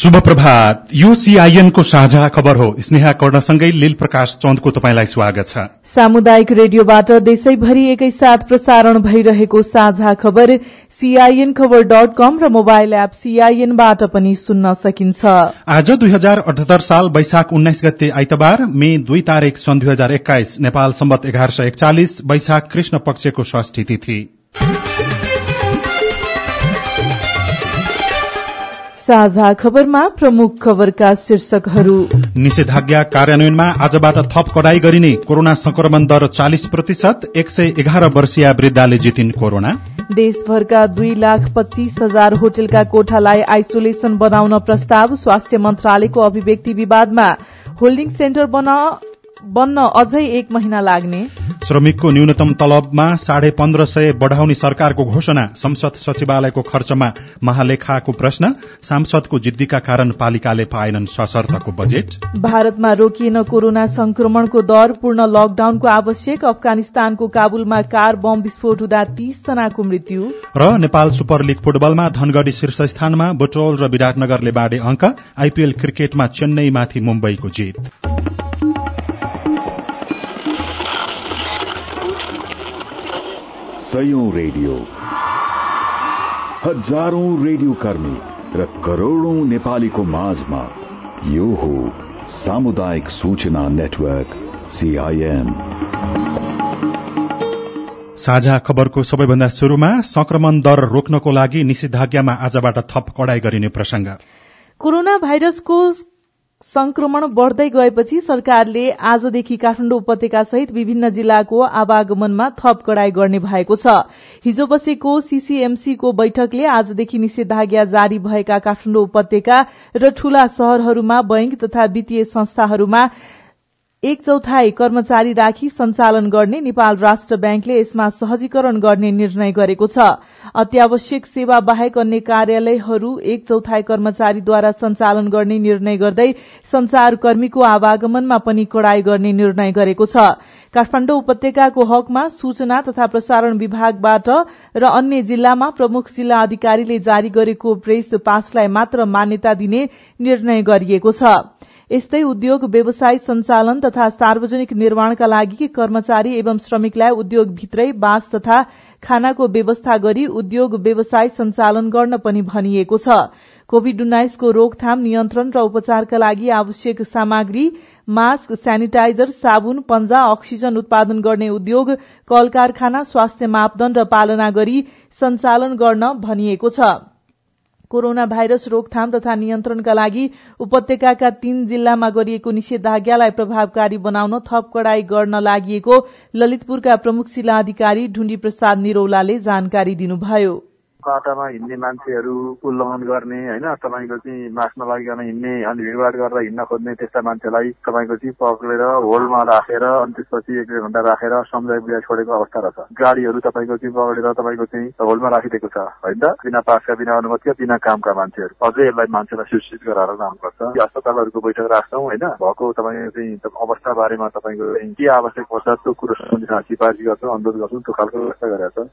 शुभ प्रभात यो सीआईएनको साझा खबर हो। स्नेहा कर्णसँगै लील प्रकाश चन्दको तपाईँलाई स्वागत छ। सामुदायिक रेडियोबाट देशैभरि एकैसाथ प्रसारण भइरहेको साझा खबर सीआईएन खबर डट कम र मोबाइल एप सीआईएनबाट पनि सुन्न सकिन्छ। आज दुई हजार अठहत्तर साल वैशाख उन्नाइस गते आइतबार मे दुई तारीक सन् दुई हजार एक्काइस नेपाल सम्बत एघार सय एकचालिस वैशाख कृष्ण पक्षको षष्ठी तिथि। साझा खबरमा प्रमुख खबरका शीर्षकहरू। निषेधाज्ञा कार्यान्वयनमा आजबाट थप कडाई गरिने कोरोना संक्रमण दर चालिस प्रतिशत एक सय एघार वर्षीय वृद्धाले जितिन् कोरोना। देशभरका दुई लाख पच्चीस हजार होटलका कोठालाई आइसोलेशन बनाउन प्रस्ताव। स्वास्थ्य मन्त्रालयको अभिव्यक्ति विवादमा। होल्डिङ सेन्टर बन्न अझै एक महिना लाग्ने। श्रमिकको न्यूनतम तलबमा साढे पन्ध्र सय बढ़ाउने सरकारको घोषणा संसद सचिवालयको खर्चमा महालेखाको प्रश्न सांसदको जिद्दीका कारण पालिकाले पाएनन् सशर्तको बजेट। भारतमा रोकिएन कोरोना संक्रमणको दर पूर्ण लकडाउनको आवश्यक अफगानिस्तानको काबुलमा कार बम विस्फोट हुँदा तीस जनाको मृत्यु। र नेपाल सुपर लीग फुटबलमा धनगढ़ी शीर्ष स्थानमा बुटोल र विराटनगरले बाँडे अंक आइपीएल क्रिकेटमा चेन्नईमाथि मुम्बईको जित। सयौं रेडियो। हजारौं रेडियो कर्मी र करोड़ौं नेपालीको माझमा यो हो सामुदायिक सूचना नेटवर्क सीआईएन साझा खबरको सबैभन्दा शुरूमा संक्रमण दर रोक्नको लागि निषेधाज्ञामा आजबाट थप कडाई गरिने प्रसंग कोरोना भाइरसको संक्रमण बढ़दै गएपछि सरकारले आजदेखि काठमाडौँ उपत्यका सहित विभिन्न जिल्लाको आवागमनमा थप कड़ाई गर्ने भएको छ। हिजो बसेको सीसीएमसीको बैठकले आजदेखि निषेधाज्ञा जारी भएका काठमाडौँ उपत्यका र ठूला शहरहरूमा बैंक तथा वित्तीय संस्थाहरूमा एक चौथाई कर्मचारी राखी सञ्चालन गर्ने नेपाल राष्ट्र ब्याङ्कले यसमा सहजीकरण गर्ने निर्णय गरेको छ। अत्यावश्यक सेवा बाहेक अन्य कार्यालयहरू एक चौथाई कर्मचारीद्वारा सञ्चालन गर्ने निर्णय गर्दै संचारकर्मीको आवागमनमा पनि कड़ाई गर्ने निर्णय गरेको छ। काठमाण्डु उपत्यकाको हकमा सूचना तथा प्रसारण विभागबाट र अन्य जिल्लामा प्रमुख जिल्ला अधिकारीले जारी गरेको प्रेस पासलाई मात्र मान्यता दिने निर्णय गरिएको छ। यस्तै उद्योग व्यवसाय सञ्चालन तथा सार्वजनिक निर्माणका लागि कर्मचारी एवं श्रमिकलाई उद्योगभित्रै बाँस तथा खानाको व्यवस्था गरी उद्योग व्यवसाय सञ्चालन गर्न पनि भनिएको छ। कोविड उन्नाइसको रोकथाम नियन्त्रण र उपचारका लागि आवश्यक सामग्री मास्क सेनिटाइजर साबुन पन्जा अक्सिजन उत्पादन गर्ने उद्योग कल कारखाना स्वास्थ्य मापदण्ड पालना गरी सञ्चालन गर्न भनिएको छ। कोरोना भाइरस रोकथाम तथा नियन्त्रणका लागि उपत्यकाका तीन जिल्लामा गरिएको निषेधाज्ञालाई प्रभावकारी बनाउन थप कड़ाई गर्न लागि ललितपुरका प्रमुख जिल्ला अधिकारी ढुण्डी प्रसाद निरौलाले जानकारी दिनुभयो। बाटामा हिँड्ने मान्छेहरू उल्लङ्घन गर्ने होइन? तपाईँको चाहिँ मास्क नलागिकन हिँड्ने अनि भिडभाड गरेर हिँड्न खोज्ने त्यस्ता मान्छेलाई तपाईँको चाहिँ पक्रेर होल्डमा राखेर अनि त्यसपछि एक डेढ घन्टा राखेर सम्झाइ बुझाइ छोडेको अवस्था रहेछ। गाडीहरू तपाईँको चाहिँ पक्रेर तपाईँको चाहिँ होल्डमा राखिदिएको छ होइन? बिना पासका बिना अनुमति बिना कामका मान्छेहरू। अझै यसलाई मान्छेलाई सूचित गराएर जानुपर्छ। अस्पतालहरूको बैठक राख्छौँ होइन? भएको तपाईँको चाहिँ अवस्था बारेमा तपाईँको के आवश्यक पर्छ त्यो कुरो सिफारिस गर्छौँ अनुरोध गर्छौँ त्यो खालको व्यवस्था गरेका छ।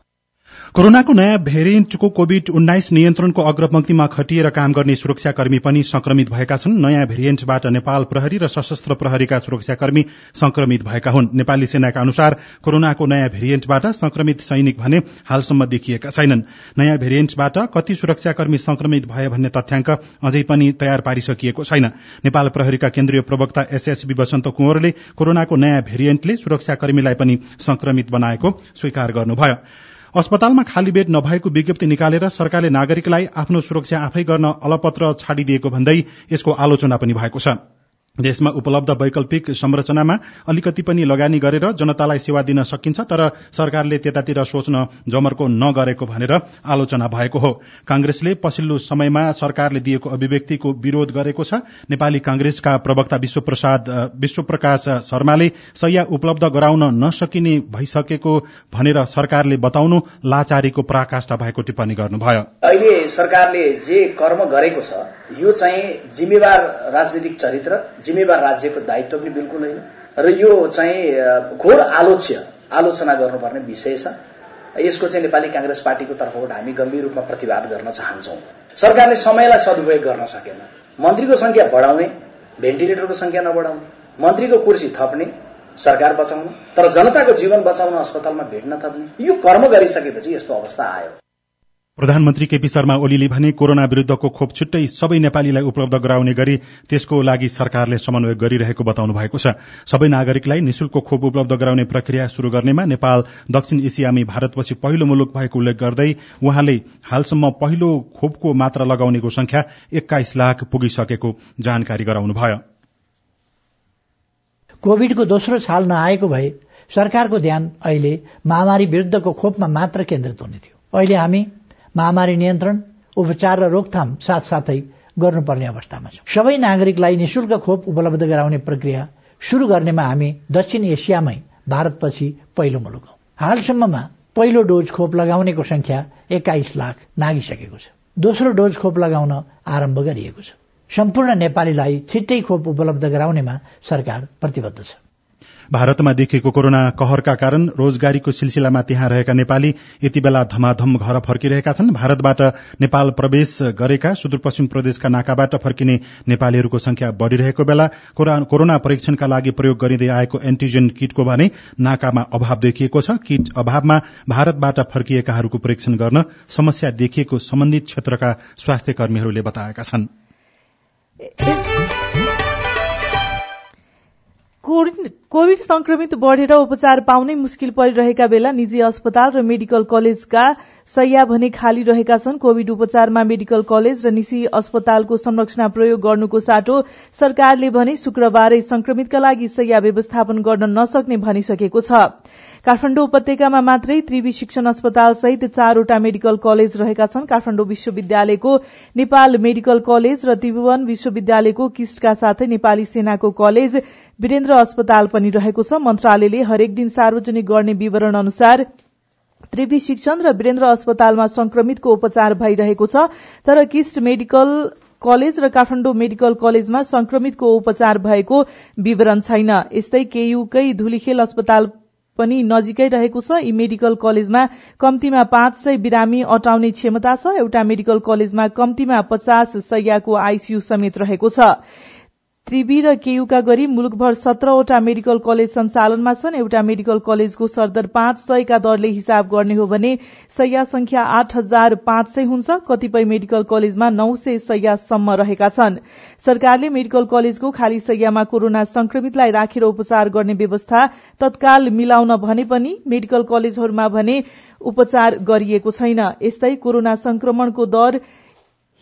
कोरोनाको नयाँ भेरिएन्टको कोविड उन्नाइस नियन्त्रणको अग्रपंक्तिमा खटिएर काम गर्ने सुरक्षाकर्मी पनि संक्रमित भएका छन्। नयाँ भेरिएन्टबाट नेपाल प्रहरी र सशस्त्र प्रहरीका सुरक्षाकर्मी संक्रमित भएका हुन्। नेपाली सेनाका अनुसार कोरोनाको नयाँ भेरिएन्टबाट संक्रमित सैनिक भने हालसम्म देखिएका छैनन्। नयाँ भेरिएन्टबाट कति सुरक्षाकर्मी संक्रमित भए भन्ने तथ्याङ्क अझै पनि तयार पारिसकिएको छैन। नेपाल प्रहरीका केन्द्रीय प्रवक्ता एसएसबी वसन्त कुँवरले कोरोनाको नयाँ भेरिएन्टले सुरक्षाकर्मीलाई पनि संक्रमित बनाएको स्वीकार गर्नुभयो। अस्पतालमा खाली बेड नभएको विज्ञप्ति निकालेर सरकारले नागरिकलाई आफ्नो सुरक्षा आफै गर्न अलपत्र छाडिदिएको भन्दै यसको आलोचना पनि भएको छ। देशमा उपलब्ध वैकल्पिक संरचनामा अलिकति पनि लगानी गरेर जनतालाई सेवा दिन सकिन्छ तर सरकारले त्यतातिर सोच्न जमर्को नगरेको भनेर आलोचना भएको हो। कांग्रेसले पछिल्लो समयमा सरकारले दिएको अभिव्यक्तिको विरोध गरेको छ। नेपाली कांग्रेसका प्रवक्ता विश्वप्रसाद विश्वप्रकाश शर्माले सैया उपलब्ध गराउन नसकिने भइसकेको भनेर सरकारले बताउनु लाचारीको पराकाष्ठा भएको टिप्पणी गर्नुभयो। अहिले सरकारले जे कर्म गरेको छ यो चाहिँ जिम्मेवार राजनीतिक चरित्र जिम्मेवार राज्यको दायित्व पनि बिल्कुल होइन। र यो चाहिँ घोर आलोच्य आलोचना गर्नुपर्ने विषय छ। यसको चाहिँ नेपाली काङ्ग्रेस पार्टीको तर्फबाट हामी गम्भीर रूपमा प्रतिवाद गर्न चाहन्छौ। सरकारले समयलाई सदुपयोग गर्न सकेन। मन्त्रीको संख्या बढाउने भेन्टिलेटरको संख्या नबढाउने मन्त्रीको कुर्सी थप्ने सरकार बचाउन तर जनताको जीवन बचाउन अस्पतालमा भेट्न थप्ने यो कर्म गरिसकेपछि यस्तो अवस्था आयो। प्रधानमन्त्री केपी शर्मा ओलीले भने कोरोना विरूद्धको खोप छुट्टै सबै नेपालीलाई उपलब्ध गराउने गरी त्यसको लागि सरकारले समन्वय गरिरहेको बताउनु भएको छ। सबै नागरिकलाई निशुल्क खोप उपलब्ध गराउने प्रक्रिया शुरू गर्नेमा नेपाल दक्षिण एसियामी भारतपछि पहिलो मुलुक भएको उल्लेख गर्दै उहाँले हालसम्म पहिलो खोपको मात्रा लगाउनेको संख्या एक्काइस लाख पुगिसकेको जानकारी गराउनुभयो कोविडको दोस्रो साल नआएको भए सरकारको ध्यान अहिले महामारी विरूद्धको खोपमा मात्र केन्द्रित हुने थियो। अहिले हामी महामारी नियन्त्रण उपचार र रोकथाम साथसाथै गर्नुपर्ने अवस्थामा छ। सबै नागरिकलाई निशुल्क खोप उपलब्ध गराउने प्रक्रिया शुरू गर्नेमा हामी दक्षिण एसियामै भारतपछि पहिलो मुलुक हौ। हालसम्ममा पहिलो डोज खोप लगाउनेको संख्या एक्काइस लाख नागिसकेको छ। दोस्रो डोज खोप लगाउन आरम्भ गरिएको छ। सम्पूर्ण नेपालीलाई छिट्टै खोप उपलब्ध गराउनेमा सरकार प्रतिबद्ध छ। भारतमा देखिएको कोरोना कहरका कारण रोजगारीको सिलसिलामा त्यहाँ रहेका नेपाली यति बेला धमाधम घर फर्किरहेका छन्। भारतबाट नेपाल प्रवेश गरेका सुदूरपश्चिम प्रदेशका नाकाबाट फर्किने नेपालीहरूको संख्या बढ़िरहेको बेला कोरोना परीक्षणका लागि प्रयोग गरिँदै आएको एन्टिजेन किटको भने नाकामा अभाव देखिएको छ। किट अभावमा भारतबाट फर्किएकाहरूको परीक्षण गर्न समस्या देखिएको सम्बन्धित क्षेत्रका स्वास्थ्य कर्मीहरूले बताएका छन्। कोविड संक्रमित बढ़ेर उपचार पाउनै मुस्किल परिरहेका बेला निजी अस्पताल र मेडिकल कलेजका सैया भने खाली रहेका छन्। कोविड उपचारमा मेडिकल कलेज र निजी अस्पतालको संरचना प्रयोग गर्नुको साटो सरकारले भने शुक्रबारै संक्रमितका लागि सैया व्यवस्थापन गर्न नसक्ने भनिसकेको छ। काठमाडौँ उपत्यकामा मात्रै त्रिवी शिक्षण अस्पताल सहित चारवटा मेडिकल कलेज रहेका छन्। काठमाडौँ विश्वविद्यालयको नेपाल मेडिकल कलेज र त्रिभुवन विश्वविद्यालयको किस्टका साथै नेपाली सेनाको कलेज वीरेन्द्र अस्पताल पनि रहेको छ। मन्त्रालयले हरेक दिन सार्वजनिक गर्ने विवरण अनुसार त्रिवी शिक्षण र वीरेन्द्र अस्पतालमा संक्रमितको उपचार भइरहेको छ। तर किस्ट मेडिकल कलेज र काठमाडौँ मेडिकल कलेजमा संक्रमितको उपचार भएको विवरण छैन। यस्तै केयूकै धुलीखेल अस्पताल पनि नजिकै रहेको छ। यी मेडिकल कलेजमा कम्तीमा पाँच सय बिरामी अटाउने क्षमता छ। एउटा मेडिकल कलेजमा कम्तीमा पचास सयको आईसीयू समेत रहेको छ। त्रिवी र केयुका गरी मुलुकभर सत्रवटा मेडिकल कलेज सञ्चालनमा छन्। एउटा मेडिकल कलेजको सरदर पाँच सयका दरले हिसाब गर्ने हो भने सय संख्या आठ हजार पाँच सय हुन्छ। कतिपय मेडिकल कलेजमा नौ सय सयसम्म रहेका छन्। सरकारले मेडिकल कलेजको खाली सयमा कोरोना संक्रमितलाई राखेर उपचार गर्ने व्यवस्था तत्काल मिलाउन भने पनि मेडिकल कलेजहरूमा भने उपचार गरिएको छैन। यस्तै कोरोना संक्रमणको दर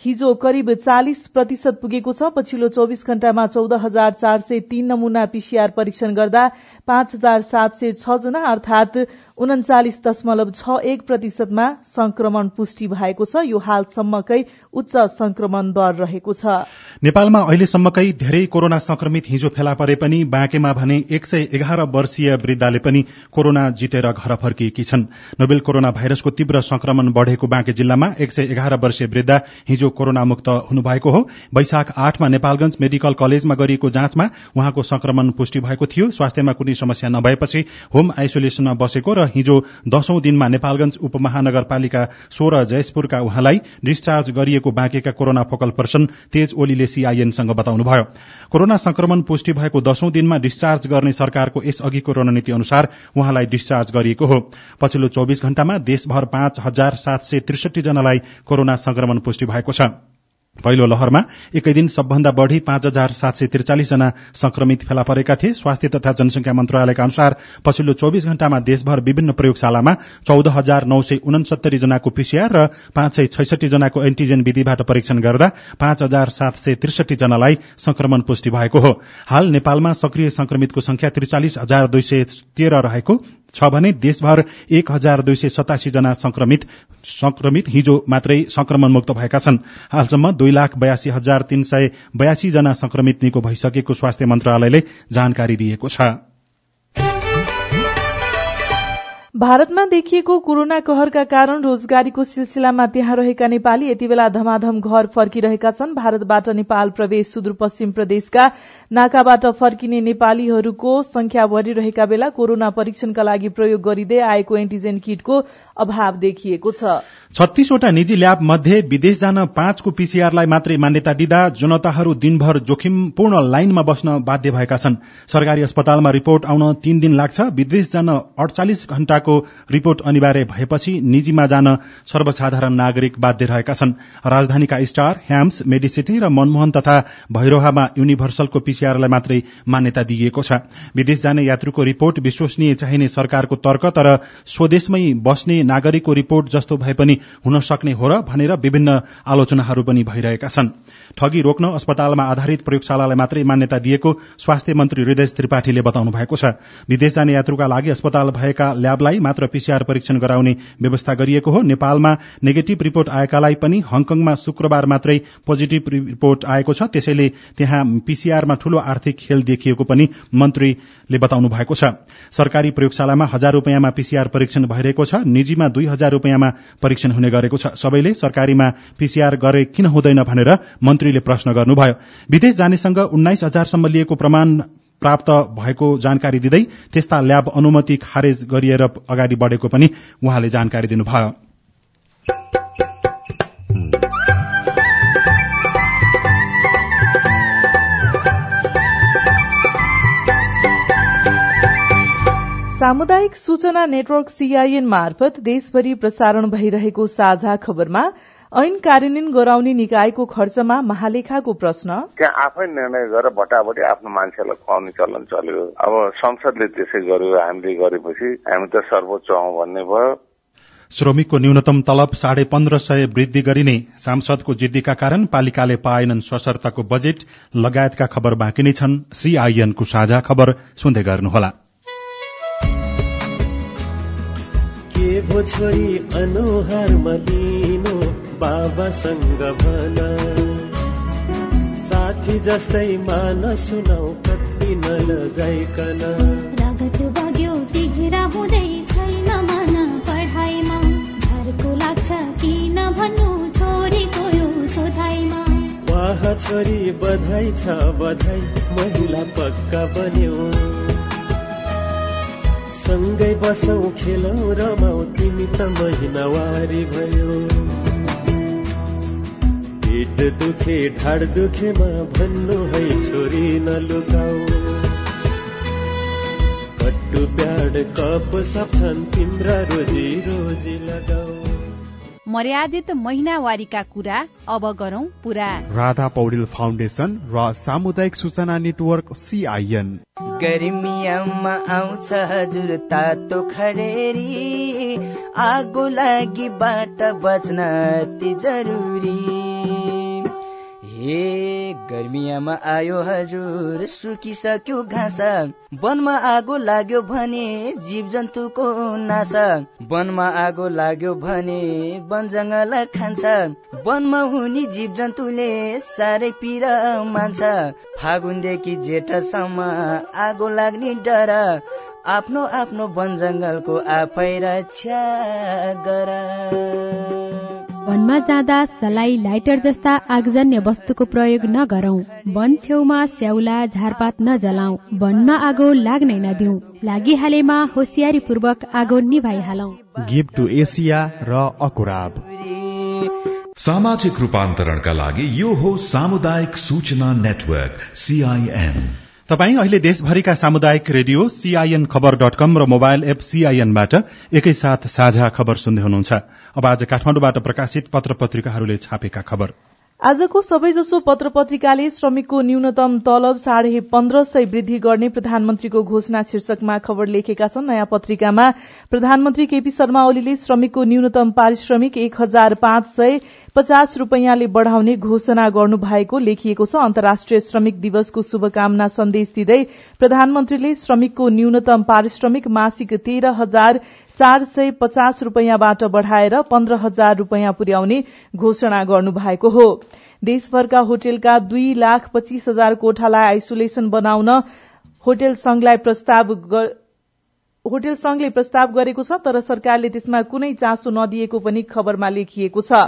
हिजो करिब चालिस प्रतिशत पुगेको छ। पछिल्लो चौविस घण्टामा चौध हजार चार सय तीन नमूना पीसीआर परीक्षण गर्दा पाँच हजार सात सय छ जना अर्थात उन्चालिस दशमलव छ एक प्रतिशतमा संक्रमण पुष्टि भएको छ। यो हालसम्मकै उच्च संक्रमण दर रहेको छ। नेपालमा अहिलेसम्मकै धेरै कोरोना संक्रमित हिजो फेला परे पनि बाँकेमा भने एक सय एघार वर्षीय वृद्धाले पनि कोरोना जितेर घर फर्किएकी छन्। नोबेल कोरोना भाइरसको तीव्र संक्रमण बढ़ेको बाँके जिल्लामा एक सय एघार वर्षीय वृद्धा हिजो कोरोना मुक्त हुनुभएको हो। वैशाख आठमा नेपालगंज मेडिकल कलेजमा गरिएको जाँचमा उहाँको संक्रमण पुष्टि भएको थियो। स्वास्थ्यमा कुनै समस्या नभएपछि होम आइसोलेसनमा बसेको र हिजो दशौं दिनमा नेपालगंज उपमहानगरपालिका सोह्र जयसपुरका उहाँलाई डिस्चार्ज गरिएको बाँकेका कोरोना फोकल पर्सन तेज ओलीले सीआईएनसँग बताउनुभयो। कोरोना संक्रमण पुष्टि भएको दशौं दिनमा डिस्चार्ज गर्ने सरकारको यस अघिको रणनीति अनुसार उहाँलाई डिस्चार्ज गरिएको हो। पछिल्लो चौविस घण्टामा देशभर पाँच हजार सात सय त्रिसठी जनालाई कोरोना संक्रमण पुष्टि भएको छ। पहिलो लहरमा एकै दिन सबभन्दा बढ़ी पाँच हजार सात सय त्रिचालिस जना संक्रमित फेला परेका थिए। स्वास्थ्य तथा जनसंख्या मन्त्रालयका अनुसार पछिल्लो चौविस घण्टामा देशभर विभिन्न प्रयोगशालामा चौध हजार नौ सय उनसत्तरी जनाको पीसीआर र पाँच सय छैसठी जनाको एन्टिजेन विधिबाट परीक्षण गर्दा पाँच हजार सात सय त्रिसठी जनालाई संक्रमण पुष्टि भएको हो। हाल नेपालमा सक्रिय संक्रमितको संख्या त्रिचालिस हजार दुई सय तेह्र रहेको छ भने देशभर एक हजार दुई सय सतासी जना संक्रमित हिजो मात्रै संक्रमण मुक्त भएका छन्। हालसम्म दुई लाख बयासी हजार तीन सय बयासी जना संक्रमित निको भइसकेको स्वास्थ्य मन्त्रालयले जानकारी दिएको छ। भारतमा देखिएको कोरोना कहरका कारण रोजगारीको सिलसिलामा त्यहाँ रहेका नेपाली यति बेला धमाधम घर फर्किरहेका छन्। भारतबाट नेपाल प्रवेश सुदूरपश्चिम प्रदेशका नाकाबाट फर्किने नेपालीहरूको संख्या बढ़िरहेका बेला कोरोना परीक्षणका लागि प्रयोग गरिँदै आएको एन्टिजेन किटको अभाव देखिएको छ। छत्तीसवटा निजी ल्याब मध्ये विदेश जान पाँचको पीसीआरलाई मात्रै मान्यता दिँदा जनताहरू दिनभर जोखिमपूर्ण लाइनमा बस्न बाध्य भएका छन्। सरकारी अस्पतालमा रिपोर्ट आउन तीन दिन लाग्छ। विदेश जान अडचालिस घण्टाको रिपोर्ट अनिवार्य भएपछि निजीमा जान सर्वसाधारण नागरिक बाध्य रहेका छन्। राजधानीका स्टार ह्याम्स मेडिसिटी र मनमोहन तथा भैरोहामा युनिभर्सलको पीसीआरलाई मात्रै मान्यता दिइएको छ। विदेश जाने यात्रुको रिपोर्ट विश्वसनीय चाहिने सरकारको तर्क तर स्वदेशमै बस्ने नागरिकको रिपोर्ट जस्तो भए पनि हुन सक्ने हो र भनेर विभिन्न आलोचनाहरू पनि भइरहेका छन्। ठगी रोक्न अस्पतालमा आधारित प्रयोगशालालाई मात्रै मान्यता दिएको स्वास्थ्य मन्त्री हृदय त्रिपाठीले बताउनु भएको छ। विदेश जाने यात्रुका लागि अस्पताल भएका ल्याबलाई मात्र पीसीआर परीक्षण गराउने व्यवस्था गरिएको हो। नेपालमा नेगेटिभ रिपोर्ट आएकालाई पनि हङकङमा शुक्रबार मात्रै पोजिटिभ रिपोर्ट आएको छ। त्यसैले त्यहाँ पीसीआरमा ठूलो आर्थिक खेल देखिएको पनि मन्त्रीले बताउनु भएको छ। सरकारी प्रयोगशालामा हजार रूपियाँमा पीसीआर परीक्षण भइरहेको छ। निजीमा दुई हजार रूपियाँमा परीक्षण हुने गरेको छ। सबैले सरकारीमा पीसीआर गरे किन हुँदैन भनेर मन्त्रीले प्रश्न गर्नुभयो। विदेश जानेसँग उन्नाइस हजारसम्म लिएको प्रमाण प्राप्त भएको जानकारी दिँदै त्यस्ता ल्याब अनुमति खारेज गरिएर अगाडि बढ़ेको पनि उहाँले जानकारी दिनुभयो। सामुदायिक सूचना नेटवर्क सीआईएन मार्फत देशभरि प्रसारण भइरहेको साझा खबरमा ऐन कार्यान्वयन गराउने निकायको खर्चमा महालेखाको प्रश्न। त्यहाँ आफै निर्णय गरेर भटाभटी आफ्नो मान्छेलाई खुवाउने चलन चल्यो? अब संसदले त्यसै गर्यो हामीले गरेपछि हामी त सर्वोच्च हौ भन्ने भयो। श्रमिकको न्यूनतम तलब साढे पन्ध्र सय वृद्धि गरिने सांसदको जिद्दीका कारण पालिकाले पाएनन् सशर्तको बजेट लगायतका खबर बाँकी नै छन्। सीआईएनको साझा खबर सुन्दै गर्नुहोला। के भो छोरी अनुहारमा बाबासँग भन साथी जस्तै मान सुनाउ कति नलजाइकन रगत बग्यो तिघेरा हुँदै छैन मन पढाइमा। घरको लाग्छ किन भन्नु छोरीको यो सोधाइमा। वाह छोरी बधाई छ बधाई महिला पक्का बन्यो। सँगै बसौ खेलौ रमाउ तिमी त महिनावारी भयो। पेट दुखे ढाड दुखेमा भन्नु है छोरी नलुकाऊ कट्टु प्याड कप सप्छन् तिम्रा रोजी रोजी लगाऊ। मर्यादित महिनावारीका कुरा अब गरौं पूरा। राधा पौडेल फाउन्डेशन र सामुदायिक सूचना नेटवर्क सिआइएन गर्मियामा आउँछ हजुर तातो खडेरी। आगो लागि बाट बच्न अति जरुरी। हे गर्मियामा आयो हजुर सुकिसक्यो घाँस। वनमा आगो लाग्यो भने जीव जन्तुको नासा। वनमा आगो लाग्यो भने वन जङ्गल खान्छ। वनमा हुने जीव जन्तुले साह्रै पिर मान्छ। फागुनदेखि जेठसम्म आगो लाग्ने डर। आफ्नो आफ्नो वन जङ्गलको आफै रक्षा गर। वनमा जाँदा सलाई लाइटर जस्ता आगजन्य वस्तुको प्रयोग नगरौं। वन छेउमा स्याउला झारपात नजलाऊ वनमा आगो लाग्नै नदिऊ लागिहालेमा होसियारी पूर्वक आगो निभाइहालौ। गिफ्ट टु एसिया र अकुराब। सामाजिक रूपान्तरणका लागि यो हो सामुदायिक सूचना नेटवर्क सीआईएन तपाई अहिले देशभरिका सामुदायिक radio CIN Khabar dot com र मोबाइल एप सीआईएनबाट एकैसाथ साझा खबर सुन्दै हुनुहुन्छ। अब आज काठमाडौँबाट प्रकाशित पत्र पत्रिकाहरूले छापेका खबर। आजको सबैजसो पत्र पत्रिकाले श्रमिकको न्यूनतम तलब साढे पन्ध्र सय वृद्धि गर्ने प्रधानमन्त्रीको घोषणा शीर्षकमा खबर लेखेका छन्। नयाँ पत्रिकामा प्रधानमन्त्री केपी शर्मा ओलीले श्रमिकको न्यूनतम पारिश्रमिक एक हजार पाँच सय पचास रूपियाँले बढ़ाउने घोषणा गर्नु भएको लेखिएको छ। अन्तर्राष्ट्रिय श्रमिक दिवसको शुभकामना सन्देश दिँदै प्रधानमन्त्रीले श्रमिकको न्यूनतम पारिश्रमिक मासिक तेह्र हजार चार सय पचास रूपियाँबाट बढ़ाएर पन्ध्र हजार रूपियाँ पुर्याउने घोषणा गर्नु भएको हो। देशभरका होटेलका दुई लाख पच्चीस हजार कोठालाई आइसोलेशन बनाउन होटेल संघलाई प्रस्ताव होटल संघले प्रस्ताव गरेको छ तर सरकारले त्यसमा कुनै चासो नदिएको पनि खबरमा लेखिएको छ।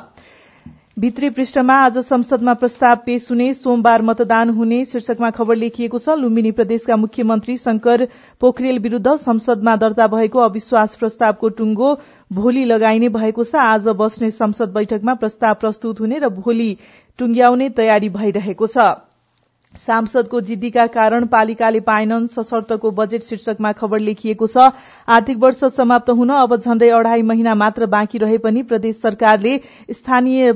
भित्री पृष्ठमा आज संसदमा प्रस्ताव पेश हुने सोमबार मतदान हुने शीर्षकमा खबर लेखिएको छ। लुम्बिनी प्रदेशका मुख्यमन्त्री शंकर पोखरेल विरूद्ध संसदमा दर्ता भएको अविश्वास प्रस्तावको टुंगो भोलि लगाइने भएको छ। आज बस्ने संसद बैठकमा प्रस्ताव प्रस्तुत हुने र भोलि टुंग्याउने तयारी भइरहेको छ। सांसदको जिद्दीका कारण पालिकाले पाएनन् सशर्तको बजेट शीर्षकमा खबर लेखिएको छ। आर्थिक वर्ष समाप्त हुन अब झण्डै अढ़ाई महिना मात्र बाँकी रहे पनि प्रदेश सरकारले स्थानीय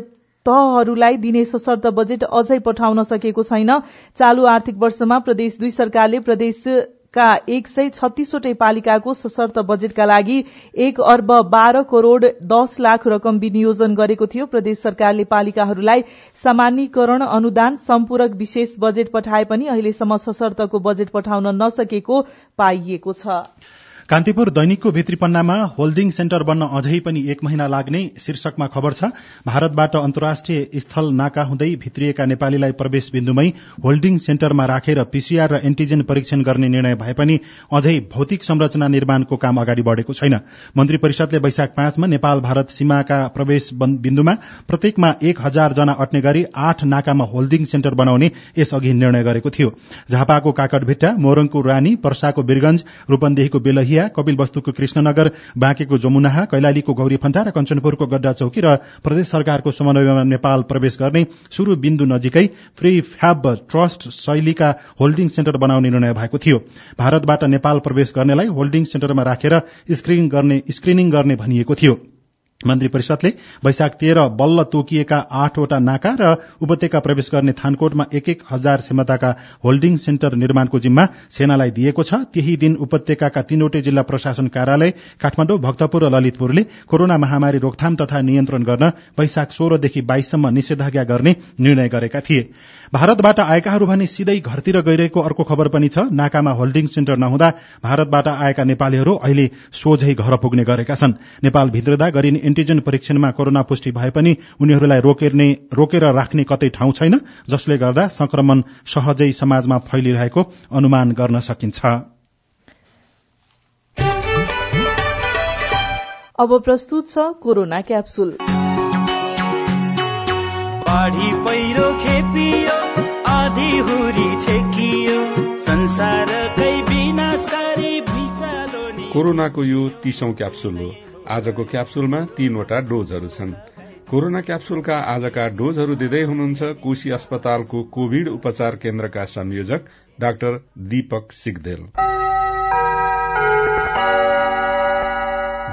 तहहरूलाई दिने सशर्त बजेट अझै पठाउन सकेको छैन। चालू आर्थिक वर्षमा प्रदेश दुई सरकारले प्रदेशका एक सय छत्तीसवटै पालिकाको सशर्त बजेटका लागि एक अर्ब बाह्र करोड़ दस लाख रकम विनियोजन गरेको थियो। प्रदेश सरकारले पालिकाहरूलाई सामान्यकरण अनुदान सम्पूरक विशेष बजेट पठाए पनि अहिलेसम्म सशर्तको बजेट पठाउन नसकेको पाइएको छ। कान्तिपुर दैनिकको भित्री पन्नामा होल्डिङ सेन्टर बन्न अझै पनि एक महिना लाग्ने शीर्षकमा खबर छ। भारतबाट अन्तर्राष्ट्रिय स्थल नाका हुँदै भित्रिएका नेपालीलाई प्रवेश बिन्दुमै होल्डिङ सेन्टरमा राखेर पीसीआर र एन्टिजेन परीक्षण गर्ने निर्णय भए पनि अझै भौतिक संरचना निर्माणको काम अगाडि बढ़ेको छैन। मन्त्री परिषदले वैशाख पाँचमा नेपाल भारत सीमाका प्रवेश बिन्दुमा प्रत्येकमा एक हजार जना अट्ने गरी आठ नाकामा होल्डिङ सेन्टर बनाउने यसअघि निर्णय गरेको थियो। झापाको काकडभिट्टा मोरङको रानी पर्साको वीरगंज रूपन्देहीको बेलहिया कपिल वस्तुको कृष्णनगर बाँकेको जमुनाहा कैलालीको गौरीफन्टा र कञ्चनपुरको गड्डा चौकी र प्रदेश सरकारको समन्वयमा नेपाल प्रवेश गर्ने शुरू बिन्दु नजिकै फ्री फ्याब ट्रस्ट शैलीका होल्डिङ सेन्टर बनाउने निर्णय भएको थियो। भारतबाट नेपाल प्रवेश गर्नेलाई होल्डिङ सेन्टरमा राखेर स्क्रिनिङ गर्ने भनिएको थियो। मन्त्री परिषदले वैशाख तेह्र बल्ल तोकिएका आठवटा नाका र उपत्यका प्रवेश गर्ने थानकोटमा एक एक हजार क्षमताका होल्डिङ सेन्टर निर्माणको जिम्मा सेनालाई दिएको छ। त्यही दिन उपत्यका तीनवटै जिल्ला प्रशासन कार्यालय काठमाडौँ भक्तपुर र ललितपुरले कोरोना महामारी रोकथाम तथा नियन्त्रण गर्न वैशाख सोह्रदेखि बाइससम्म निषेधाज्ञा गर्ने निर्णय गरेका थिए। भारतबाट आएकाहरू भने सिधै घरतिर गइरहेको अर्को खबर पनि छ। नाकामा होल्डिङ सेन्टर नहुँदा भारतबाट आएका नेपालीहरू अहिले सोझै घर पुग्ने गरेका छन्। नेपाल भित्रदा गरिने एन्टिजेन परीक्षणमा कोरोना पुष्टि भए पनि उनीहरूलाई रोकेर राख्ने कतै ठाउँ छैन जसले गर्दा संक्रमण सहजै समाजमा फैलिरहेको अनुमान गर्न सकिन्छ। अब प्रस्तुत छ कोरोना क्याप्सुल। बाढी पहिरो खेपियो आधी हुरी छेकियो संसारकै विनाशकारी कोरोनाको यो तीसौं क्याप्सुल हो। आजको क्याप्सुलमा तीनवटा डोजहरू छन्। कोरोना क्याप्सुलका आजका डोजहरू दिँदै हुनुहुन्छ कोशी अस्पतालको कोविड उपचार केन्द्रका संयोजक डाक्टर दीपक सिगदेल।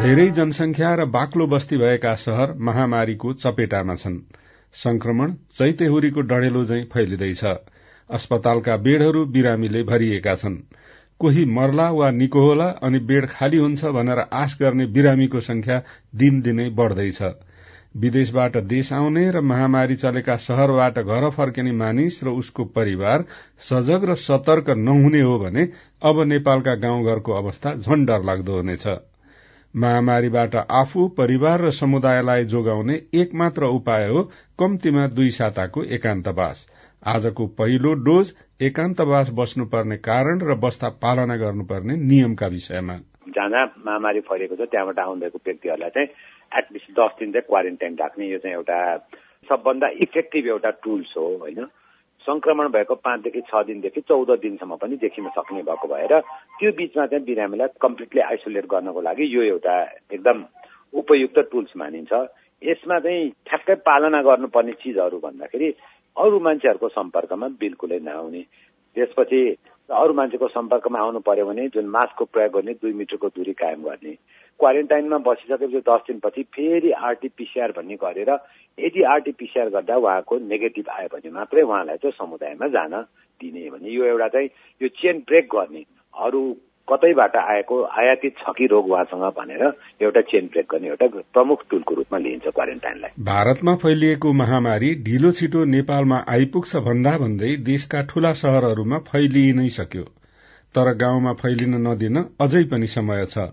धेरै जनसंख्या र बाक्लो बस्ती भएका शहर महामारीको चपेटामा छन्। संक्रमण चैतेहुरीको डढेलो झै फैलिँदैछ। अस्पतालका बेडहरू बिरामीले भरिएका छन्। कोही मर्ला वा निको होला अनि बेड खाली हुन्छ भनेर आश गर्ने बिरामीको संख्या दिनदिनै बढ़दैछ। विदेशबाट देश आउने र महामारी चलेका शहरबाट घर फर्किने मानिस र उसको परिवार सजग र सतर्क नहुने हो भने अब नेपालका गाउँघरको अवस्था झन डरलाग्दो हुनेछ। महामारीबाट आफू परिवार र समुदायलाई जोगाउने एकमात्र उपाय हो कम्तीमा दुई साताको एकान्तवास। आजको पहिलो डोज एकान्तवास बस्नुपर्ने कारण र बस्दा पालना गर्नुपर्ने नियमका विषयमा। जहाँ जहाँ महामारी फैलिएको छ त्यहाँबाट आउनुभएको व्यक्तिहरूलाई चाहिँ एटलिस्ट दस दिन चाहिँ क्वारेन्टाइन राख्ने यो चाहिँ एउटा सबभन्दा इफेक्टिभ एउटा टुल्स हो होइन? संक्रमण भएको पाँचदेखि छ दिनदेखि चौध दिनसम्म पनि देखिन सक्ने भएको भएर त्यो बिचमा चाहिँ बिरामीलाई कम्प्लिटली आइसोलेट गर्नको लागि यो एउटा एकदम उपयुक्त टुल्स मानिन्छ। यसमा चाहिँ ठ्याक्कै पालना गर्नुपर्ने चिजहरू भन्दाखेरि अरू मान्छेहरूको सम्पर्कमा बिल्कुलै नआउने त्यसपछि अरू मान्छेको सम्पर्कमा आउनु पर्यो भने जुन मास्कको प्रयोग गर्ने दुई मिटरको दूरी कायम गर्ने। क्वारेन्टाइनमा बसिसकेपछि दस दिनपछि फेरि आरटिपिसिआर भन्ने गरेर यदि आरटिपिसिआर गर्दा उहाँको नेगेटिभ आयो भने मात्रै उहाँलाई चाहिँ समुदायमा जान दिने भने यो एउटा चाहिँ यो चेन ब्रेक गर्ने। अरू कतैबाट आएको आयातित छ कि रोग उहाँसँग भनेर एउटा चेन ब्रेक गर्ने एउटा प्रमुख टुलको रूपमा लिइन्छ क्वारेन्टाइनलाई। भारतमा फैलिएको महामारी ढिलो छिटो नेपालमा आइपुग्छ भन्दा भन्दै देशका ठूला शहरहरूमा फैलिइ नै सक्यो। तर गाउँमा फैलिन नदिन अझै पनि समय छ।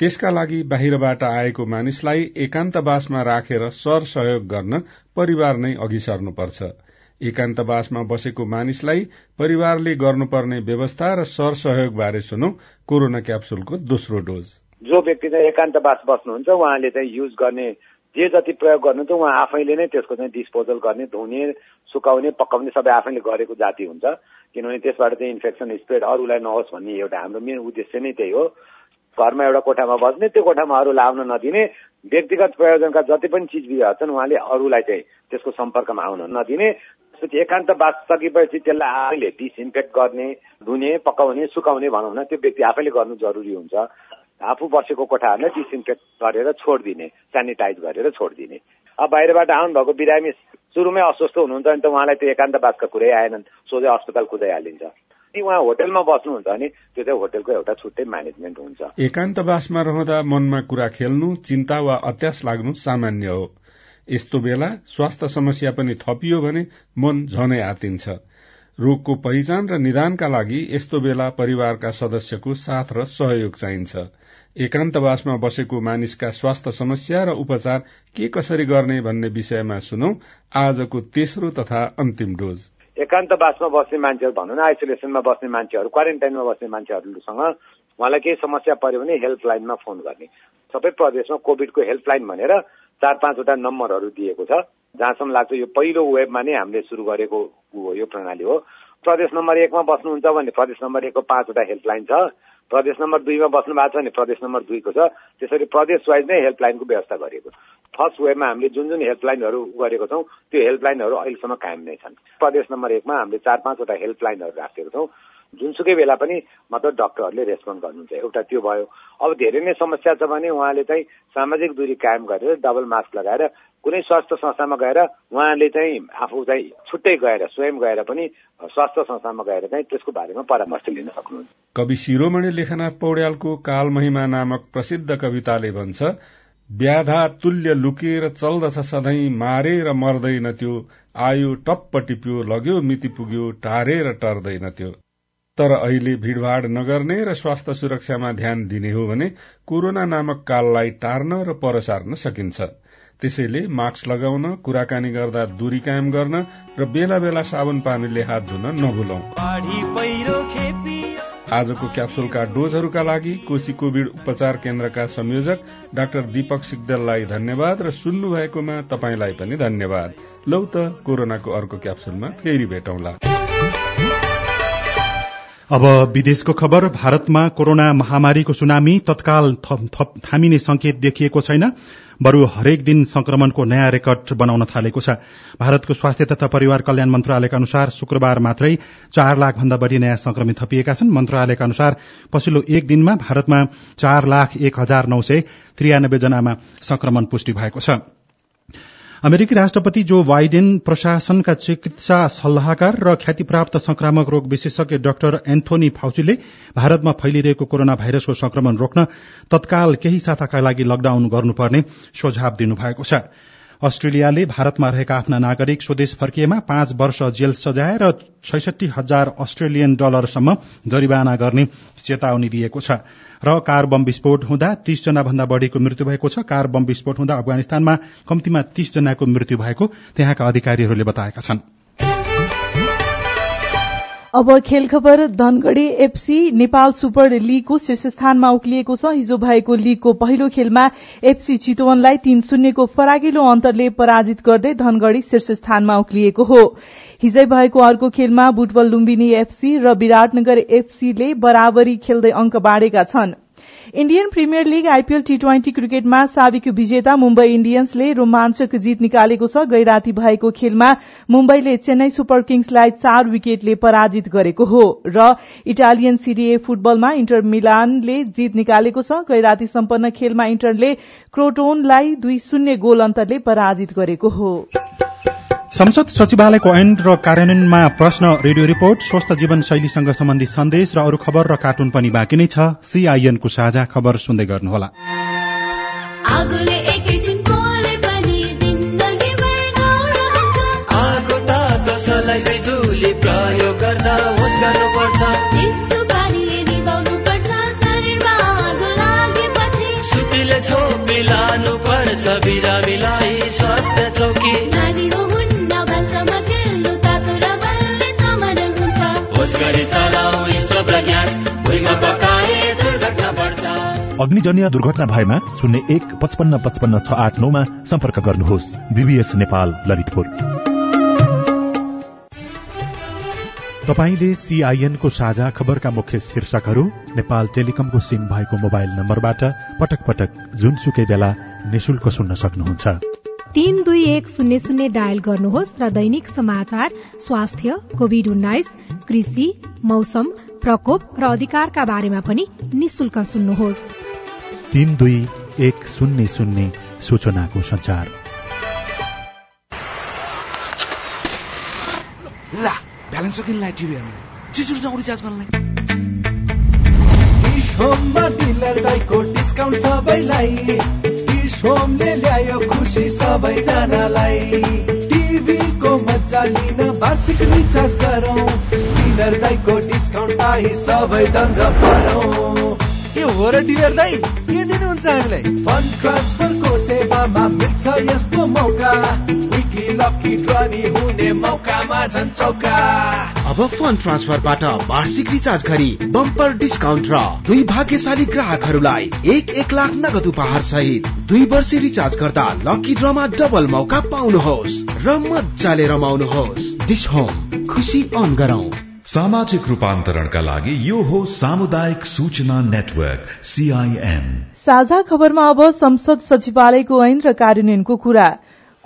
त्यसका लागि बाहिरबाट आएको मानिसलाई एकान्तवासमा राखेर सर सहयोग गर्न परिवार नै अघि सर्नुपर्छ। एकान्तवासमा बसेको मानिसलाई परिवारले गर्नुपर्ने व्यवस्था र सरसहयोग बारे सुनौ कोरोना क्याप्सुलको दोस्रो डोज। जो व्यक्ति चाहिँ एकान्तवास बस्नुहुन्छ उहाँले चाहिँ युज गर्ने जे जति प्रयोग गर्नुहुन्छ उहाँ आफैले नै त्यसको चाहिँ डिस्पोजल गर्ने धुने सुकाउने पकाउने सबै आफैले गरेको जाति हुन्छ। किनभने त्यसबाट चाहिँ इन्फेक्सन स्प्रेड अरूलाई नहोस् भन्ने एउटा हाम्रो मेन उद्देश्य नै त्यही हो। घरमा एउटा कोठामा बस्ने त्यो कोठामा अरूलाई आउन नदिने व्यक्तिगत प्रयोजनका जति पनि चिज बिजहरू छन् उहाँले अरूलाई चाहिँ त्यसको सम्पर्कमा आउन नदिने एकान्त सकेपछि त्यसलाई आफैले डिसइन्फेक्ट गर्ने धुने पकाउने सुकाउने भनौँ न त्यो व्यक्ति आफैले गर्नु जरुरी हुन्छ। आफू बसेको कोठाहरूलाई डिसइन्फेक्ट गरेर छोडिदिने सेनिटाइज गरेर छोडिदिने। अब बाहिरबाट आउनुभएको बिरामी सुरुमै अस्वस्थ हुनुहुन्छ भने त उहाँलाई त्यो एकान्तवासका कुरै आएनन् सोझै अस्पताल कुदाइहालिन्छ यदि उहाँ होटेलमा बस्नुहुन्छ भने त्यो चाहिँ होटेलको एउटा छुट्टै म्यानेजमेन्ट हुन्छ। एकान्तवासमा रहँदा मनमा कुरा खेल्नु चिन्ता वा अत्यास लाग्नु सामान्य हो। यस्तो बेला स्वास्थ्य समस्या पनि थपियो भने मन झनै आतिन्छ। रोगको पहिचान र निदानका लागि यस्तो बेला परिवारका सदस्यको साथ र सहयोग चाहिन्छ। एकान्तवासमा बसेको मानिसका स्वास्थ्य समस्या र उपचार के कसरी गर्ने भन्ने विषयमा सुनौ आजको तेस्रो तथा अन्तिम डोज। एकान्तवासमा बस्ने मान्छेहरू भनौँ न आइसोलेसनमा बस्ने मान्छेहरू क्वारेन्टाइनमा बस्ने मान्छेहरूसँग उहाँलाई केही समस्या पर्यो भने हेल्पलाइनमा फोन गर्ने। सबै प्रदेशमा कोभिडको हेल्पलाइन भनेर चार पाँचवटा नम्बरहरू दिएको छ जहाँसम्म लाग्छ यो पहिलो वेबमा नै हामीले सुरु गरेको यो प्रणाली हो। प्रदेश नम्बर एकमा बस्नुहुन्छ भने प्रदेश नम्बर एकको पाँचवटा हेल्पलाइन छ। प्रदेश नम्बर दुईमा बस्नु भएको छ भने प्रदेश नम्बर दुईको छ। त्यसरी प्रदेश वाइज नै हेल्पलाइनको व्यवस्था गरिएको फर्स्ट वेबमा हामीले जुन जुन हेल्पलाइनहरू गरेको छौँ त्यो हेल्पलाइनहरू अहिलेसम्म कायम नै छन्। प्रदेश नम्बर एकमा हामीले चार पाँचवटा हेल्पलाइनहरू राखेको छौँ। जुनसुकै बेला पनि मतलब डक्टरहरूले रेस्पोन्ड गर्नुहुन्छ। एउटा त्यो भयो। अब धेरै नै समस्या छ भने उहाँले चाहिँ सामाजिक दूरी कायम गरेर डबल मास्क लगाएर कुनै स्वास्थ्य संस्थामा गएर उहाँले चाहिँ आफू चाहिँ छुट्टै गएर स्वयं गएर पनि स्वास्थ्य संस्थामा गएर चाहिँ त्यसको बारेमा परामर्श लिन सक्नुहुन्छ। कवि शिरोमणि लेखनाथ पौड्यालको काल महिमा नामक प्रसिद्ध कविताले भन्छ व्याधा तुल्य लुकेर चल्दछ सधैँ मारेर मर्दैन त्यो। आयो टप्प टिप्यो लग्यो मिति पुग्यो टारेर टर्दैन त्यो। तर अहिले भीड़भाड़ नगर्ने र स्वास्थ्य सुरक्षामा ध्यान दिने हो भने कोरोना नामक काललाई टार्न र परसार्न सकिन्छ। त्यसैले मास्क लगाउन कुराकानी गर्दा दूरी कायम गर्न र बेला बेला साबुन पानीले हात धुन नभुलौ। आजको क्याप्सुलका डोजहरूका लागि कोशी कोविड उपचार केन्द्रका संयोजक डाक्टर दीपक सिग्देललाई धन्यवाद र सुन्नु भएकोमा तपाईँलाई पनि धन्यवाद। लौ त कोरोनाको अर्को क्याप्सुलमा फेरि भेटौँला। अब विदेशको खबर भारतमा कोरोना महामारीको सुनामी तत्काल थामिने संकेत देखिएको छैन। बरू हरेक दिन संक्रमणको नयाँ रेकर्ड बनाउन थालेको छ। भारतको स्वास्थ्य तथा परिवार कल्याण मन्त्रालयका अनुसार शुक्रबार मात्रै चार लाख भन्दा बढ़ी नयाँ संक्रमित थपिएका छन्। मन्त्रालयका अनुसार पछिल्लो एक दिनमा भारतमा चार लाख एक हजार नौ सय त्रियानब्बे जनामा संक्रमण पुष्टि भएको छ। अमेरिकी राष्ट्रपति जो बाइडेन प्रशासनका चिकित्सा सल्लाहकार र ख्यातिप्राप्त संक्रामक रोग विशेषज्ञ डाक्टर एन्थोनी फाउचीले भारतमा फैलिरहेको कोरोना भाइरसको संक्रमण रोक्न तत्काल केही साताका लागि लकडाउन गर्नुपर्ने सुझाव दिनुभएको छ। अस्ट्रेलियाले भारतमा रहेका आफ्ना नागरिक स्वदेश फर्किएमा पाँच वर्ष जेल सजाय र छैसठी हजार अस्ट्रेलियन डलरसम्म जरिवाना गर्ने चेतावनी दिएको छ। र कार बम विस्फोट हुँदा तीस जना भन्दा बढ़ीको मृत्यु भएको छ। कार बम विस्फोट हुँदा अफगानिस्तानमा कम्तीमा तीस जनाको मृत्यु भएको त्यहाँका अधिकारीहरूले बताएका छन्। अब खेल खबर धनगढ़ी एफसी नेपाल सुपर लीगको शीर्ष स्थानमा उक्लिएको छ। हिजो भएको लीगको पहिलो खेलमा एफसी चितवनलाई तीन शून्यको फराकिलो अन्तरले पराजित गर्दै धनगढ़ी शीर्ष स्थानमा उक्लिएको हो। हिजै भएको अर्को खेलमा बुटबल लुम्बिनी एफसी र विराटनगर एफसीले बराबरी खेल्दै अंक बाँडेका छन्। Indian Premier League IPL T twenty क्रिकेटमा साबिक विजेता मुम्बई इण्डियन्सले रोमाञ्चक जित निकालेको छ। गैराती भएको खेलमा मुम्बईले चेन्नई सुपर किङ्सलाई चार विकेटले पराजित गरेको हो र इटालियन सिरिए फुटबलमा इन्टर मिलानले जित निकालेको छ। गैराती सम्पन्न खेलमा इन्टरले क्रोटोनलाई दुई शून्य गोल अन्तरले पराजित गरेको हो। संसद सचिवालयको ऐन र कार्यान्वयनमा प्रश्न रेडियो रिपोर्ट स्वस्थ जीवन शैलीसँग सम्बन्धित सन्देश र अरू खबर र कार्टुन पनि बाँकी नै छ। सीआईएनको साझा खबर सुन्दै गर्नुहोला। बिरामीलाई स्वास्थ्य अग्निजन्य दुर्घटना भएमा शून्य एक पचपन्न पचपन्न छ आठ नौमा सम्पर्क गर्नुहोस्। बीबीएस नेपाल ललितपुर। तपाईँले सीआईएनको साझा खबरका मुख्य शीर्षकहरू नेपाल टेलिकमको सिम भएको मोबाइल नम्बरबाट पटक पटक जुनसुकै बेला निशुल्क सुन्न सक्नुहुन्छ। तीन दुई एक शून्य शून्य डायल गर्नुहोस् र दैनिक समाचार स्वास्थ्य कोविड उन्नाइस कृषि मौसम प्रकोप र अधिकारका बारेमा पनि निशुल्क सुन्नुहोस्। तीन दुई एक शून्य शून्य सूचनाको संचार ला ब्यालेन्स सकिनलाई टिभी हेर्नु छिटो जाउँ रिचार्ज गर्नलाई। होममा डिलर डिस्काउन्ट सबैलाई। डिस होमले ल्यायो खुसी सबैजनालाई। टिभीको मजा लिन वार्षिक रिचार्ज गरौँ। डिलर दाइको डिस्काउन्ट पाइ सबै दङ्ग परौँ के हो र डिलर दाइ के दिनुहुन्छ हामीलाई? फन्ड ट्रान्सफरको सेवामा मिल्छ यस्तो मौका। विकली लकी ड्रनी हुने मौकामा झन् चौका। अब फन्ड ट्रान्सफरबाट वार्षिक रिचार्ज गरी बम्पर डिस्काउन्ट र दुई भाग्यशाली ग्राहकहरूलाई एक एक लाख नगद उपहार सहित दुई वर्ष रिचार्ज गर्दा लकी ड्रमा डबल मौका पाउनुहोस् र मजाले रमाउनुहोस्। डिस होम खुसी अन गरौँ। सामाजिक रूपान्तरणका लागि यो हो सामुदायिक सूचना नेटवर्क साझा खबरमा अब संसद सचिवालयको ऐन र कार्यान्वयनको कुरा।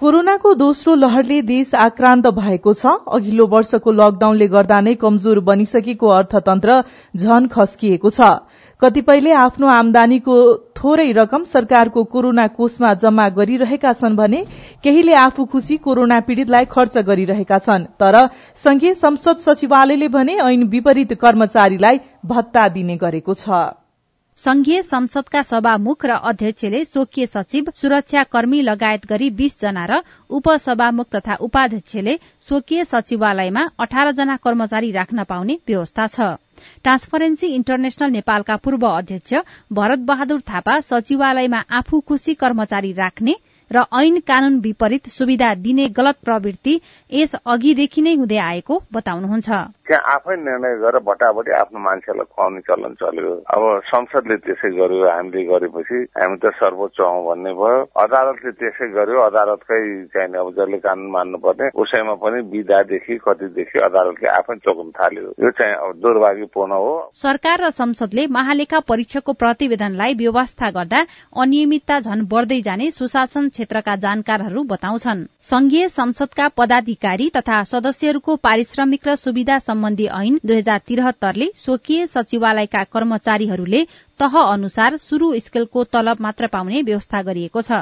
कोरोनाको दोस्रो लहरले देश आक्रान्त भएको छ। अघिल्लो वर्षको लकडाउनले गर्दा नै कमजोर बनिसकेको अर्थतन्त्र झन खस्किएको छ। कतिपयले आफ्नो आमदानीको थोरै रकम सरकारको कोरोना कोषमा जम्मा गरिरहेका छन् भने केहीले आफू खुशी कोरोना पीड़ितलाई खर्च गरिरहेका छन्। तर संघीय संसद सचिवालयले भने ऐन विपरीत कर्मचारीलाई भत्ता दिने गरेको छ। संघीय संसदका सभामुख र अध्यक्षले स्वकीय सचिव सुरक्षा कर्मी लगायत गरी बीस जना र उपसभामुख तथा उपाध्यक्षले स्वकीय सचिवालयमा अठार जना कर्मचारी राख्न पाउने व्यवस्था छ। ट्रान्सपरेन्सी इन्टरनेशनल नेपालका पूर्व अध्यक्ष भरत बहादुर थापा सचिवालयमा आफू खुशी कर्मचारी राख्ने र ऐन कानून विपरीत सुविधा दिने गलत प्रवृत्ति यस अघिदेखि नै हुँदै आएको बताउनुहुन्छ। त्यहाँ आफै निर्णय गरेर भटाभटी आफ्नो मान्छेलाई खुवाउने चलन चल्यो। अब संसदले त्यसै गर्यो हामीले गरेपछि हामी त सर्वोच्च हौ भन्ने भयो। अदालतले त्यसै गर्यो अदालतकै चाहिँ अब जसले कानून मान्नुपर्ने उसैमा पनि विधादेखि कतिदेखि अदालतले आफै चोक्न थाल्यो। यो चाहिँ अब दुर्भाग्यपूर्ण हो। सरकार र संसदले महालेखा परीक्षाको प्रतिवेदनलाई व्यवस्था गर्दा अनियमितता झन बढ्दै जाने सुशासन क्षेत्रका जानकारहरू बताउँछन्। संघीय संसदका पदाधिकारी तथा सदस्यहरूको पारिश्रमिक र सुविधा सम्बन्धी ऐन दुई हजार तिहत्तरले स्वकीय सचिवालयका कर्मचारीहरूले तह अनुसार शुरू स्केलको तलब मात्र पाउने व्यवस्था गरिएको छ।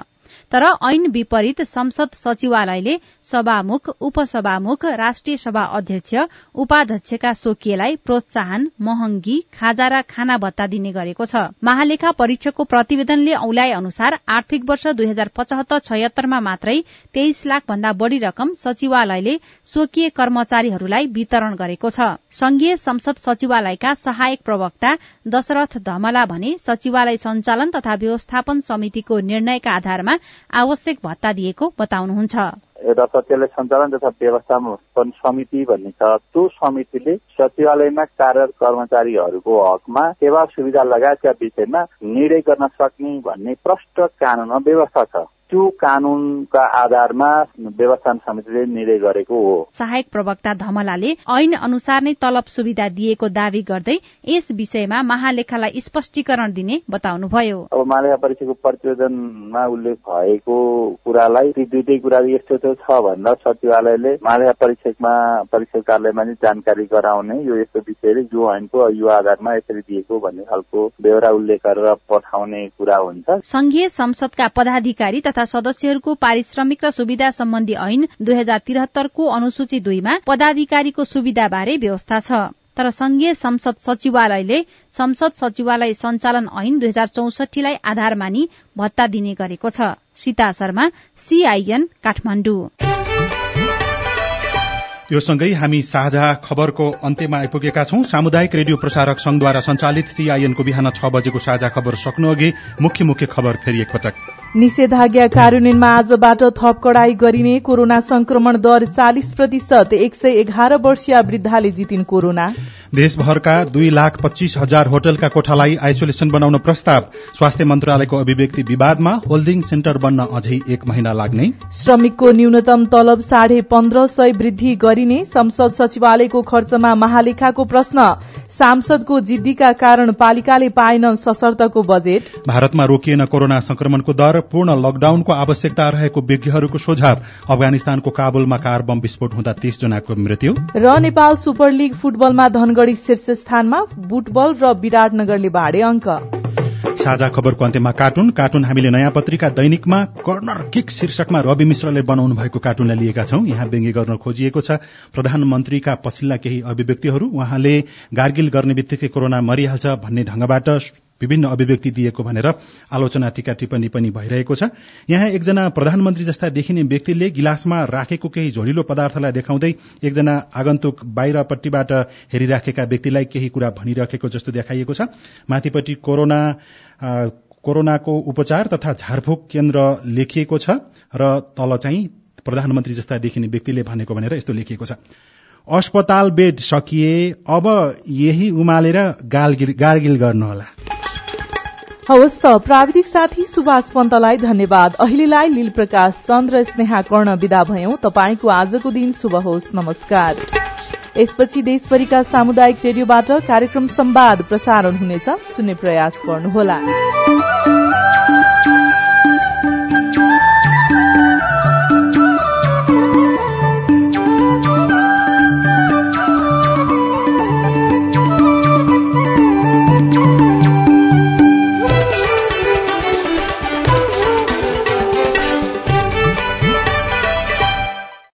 तर ऐन विपरीत संसद सचिवालयले सभामुख उपसभामुख राष्ट्रिय सभा अध्यक्ष उपाध्यक्षका स्वकीयलाई प्रोत्साहन महँगी खाजा र खाना भत्ता दिने गरेको छ। महालेखा परीक्षकको प्रतिवेदनले औल्याए अनुसार आर्थिक वर्ष दुई हजार पचहत्तर छयत्तरमा मात्रै तेइस लाख भन्दा बढ़ी रकम सचिवालयले स्वकीय कर्मचारीहरूलाई वितरण गरेको छ। संघीय संसद सचिवालयका सहायक प्रवक्ता दशरथ धमला भने सचिवालय सञ्चालन तथा व्यवस्थापन समितिको निर्णयका आधारमा आवश्यक भत्ता दिएको बताउनुहुन्छ। एउटा सचिवालय सञ्चालन तथा व्यवस्थापन समिति भन्ने छ त्यो समितिले सचिवालयमा कार्यरत कर्मचारीहरूको हकमा सेवा सुविधा लगायतका विषयमा निर्णय गर्न सक्ने भन्ने प्रष्ट कानूनमा व्यवस्था छ। त्यो कानूनका आधारमा व्यवस्थापन समितिले निर्णय गरेको हो। सहायक प्रवक्ता धमलाले ऐन अनुसार नै तलब सुविधा दिएको दावी गर्दै यस विषयमा महालेखालाई स्पष्टीकरण दिने बताउनुभयो। अब महालेखा परीक्षाको प्रतिवेदनमा उल्लेख भएको कुरालाई ती दुइटै कुरा यस्तो छ भन्दा सचिवालयले महालेखा परीक्षकमा परीक्षक कार्यालयमा नै जानकारी गराउने यो यस्तो विषयले जो ऐनको यो आधारमा यसरी दिएको भन्ने खालको बेहोरा उल्लेख गरेर पठाउने कुरा हुन्छ। संघीय संसदका पदाधिकारी तथा सदस्यहरूको पारिश्रमिक र सुविधा सम्बन्धी ऐन दुई हजार तिहत्तरको अनुसूची दुईमा पदाधिकारीको सुविधा बारे व्यवस्था छ। तर संघीय संसद सचिवालयले संसद सचिवालय सञ्चालन ऐन दुई हजार चौसठीलाई आधार मानि भत्ता दिने गरेको छ। सीता शर्मा सीआईएन काठमाडौँ। यो सँगै हामी साझा खबरको अन्त्यमा आइपुगेका छौं। सामुदायिक रेडियो प्रसारक संघद्वारा संचालित सीआईएनको बिहान छ बजेको साझा खबर सक्नु अघि मुख्य मुख्य खबर फेरि एकपटक। निषेधाज्ञा कार्यान्वयनमा आजबाट थप कडाई गरिने कोरोना संक्रमण दर चालिस प्रतिशत एक सय एघार वर्षीय वृद्धाले जितिन् कोरोना। देशभरका दुई लाख पच्चीस हजार होटलका कोठालाई आइसोलेसन बनाउन प्रस्ताव। स्वास्थ्य मन्त्रालयको अभिव्यक्ति विवादमा होल्डिङ सेन्टर बन्न अझै एक महिना लाग्ने। श्रमिकको न्यूनतम तलब साढे पन्ध्र सय वृद्धि गरिने संसद सचिवालयको खर्चमा महालेखाको प्रश्न। सांसदको जिद्दीका कारण पालिकाले पाएन सशर्तको बजेट। भारतमा रोकिएन कोरोना संक्रमणको दर। पूर्ण लकडाउनको आवश्यकता रहेको विज्ञहरूको सुझाव। अफगानिस्तानको काबुलमा कार बम विस्फोट हुँदा तीस जनाको मृत्यु। र नेपाल सुपर लीग फुटबलमा धनगढ़ी शीर्ष स्थानमा बुटबल र विराटनगरले बाँडे अंक साझा खबरको अन्त्यमा कार्टुन। कार्टुन हामीले नयाँ पत्रिका दैनिकमा कर्नर किक शीर्षकमा रवि मिश्रले बनाउनु भएको कार्टुनलाई लिएका छौं। यहाँ व्यङ्ग्य गर्न खोजिएको छ प्रधानमन्त्रीका पछिल्ला केही अभिव्यक्तिहरू। उहाँले गार्गिल गर्ने बित्तिकै कोरोना मरिहाल्छ भन्ने ढंगबाट विभिन्न अभिव्यक्ति दिएको भनेर आलोचना टीका टिप्पणी पनि भइरहेको छ। यहाँ एकजना प्रधानमन्त्री जस्ता देखिने व्यक्तिले गिलासमा राखेको केही झोलिलो पदार्थलाई देखाउँदै एकजना आगन्तुक बाहिरपट्टिबाट हेरिराखेका व्यक्तिलाई केही कुरा भनिराखेको जस्तो देखाइएको छ। माथिपट्टि कोरोना कोरोनाको उपचार तथा झारफूक केन्द्र लेखिएको छ र तल चाहिँ प्रधानमन्त्री जस्ता देखिने व्यक्तिले भनेको भनेर यस्तो लेखिएको छ। अस्पताल बेड सकिए अब यही उमालेर गार्गिल गर्नुहोला। हवस् त प्राविधिक साथी सुभाष पन्तलाई धन्यवाद। अहिलेलाई लील प्रकाश चन्द्र स्नेहा कर्ण विदा भयौं। तपाईँको आजको दिन शुभ होस् नमस्कार। यसपछि देशभरिका सामुदायिक रेडियोबाट कार्यक्रम संवाद प्रसारण हुनेछ। सुन्ने प्रयास गर्नुहोला।